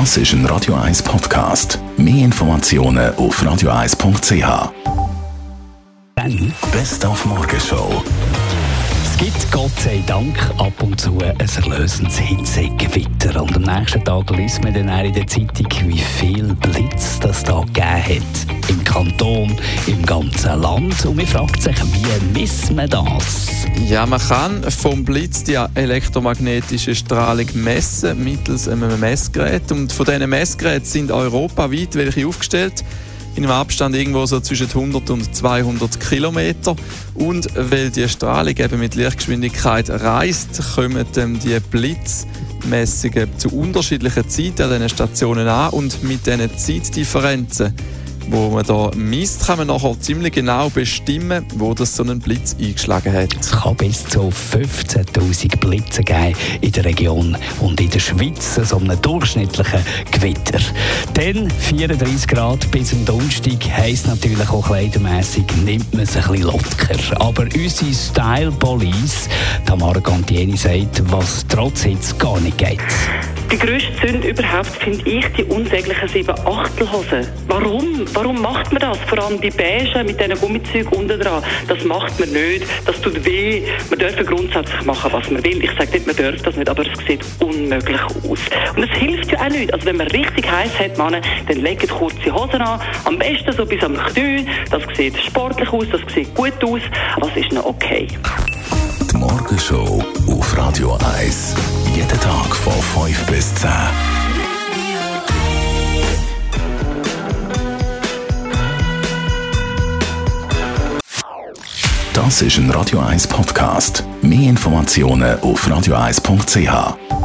Das ist ein Radio 1 Podcast. Mehr Informationen auf radio1.ch. Best auf Morgenshow. Es gibt Gott sei Dank ab und zu ein erlösendes Hitzegewitter. Und am nächsten Tag liest man dann in der Zeitung, wie viel Blitz das da gegeben hat. Kanton, im ganzen Land. Und man fragt sich, wie misst man das? Ja, man kann vom Blitz die elektromagnetische Strahlung messen mittels einem Messgerät. Und von diesen Messgeräten sind europaweit welche aufgestellt in einem Abstand irgendwo so zwischen 100 und 200 Kilometer. Und weil die Strahlung eben mit Lichtgeschwindigkeit reist, kommen ähm, die Blitzmessungen zu unterschiedlichen Zeiten an diesen Stationen an und mit diesen Zeitdifferenzen wo man da misst, kann man nachher ziemlich genau bestimmen, wo das so einen Blitz eingeschlagen hat. Es kann bis zu 15.000 Blitze geben in der Region und in der Schweiz, so einem durchschnittlichen Gewitter. Dann 34 Grad bis zum Donnerstag heisst natürlich auch kleidermässig, nimmt man es ein bisschen locker. Aber unsere Style Police, Tamara Gantieni sagt, was trotz Hitze gar nicht geht. Die grösste Sünde überhaupt finde ich die unsäglichen sieben Achtelhosen. Warum? Warum macht man das? Vor allem die beige mit diesen Gummizügen unten dran. Das macht man nicht. Das tut weh. Man darf grundsätzlich machen, was man will. Ich sage nicht, man darf das nicht, aber es sieht unmöglich aus. Und es hilft ja auch nicht. Also wenn man richtig heiß hat, Männer, dann legt kurze Hosen an. Am besten so bis am Knie. Das sieht sportlich aus, das sieht gut aus. Was ist noch okay? Die Morgenshow Radio 1. Jeden Tag von 5 bis 10. Das ist ein Radio 1 Podcast. Mehr Informationen auf radio1.ch.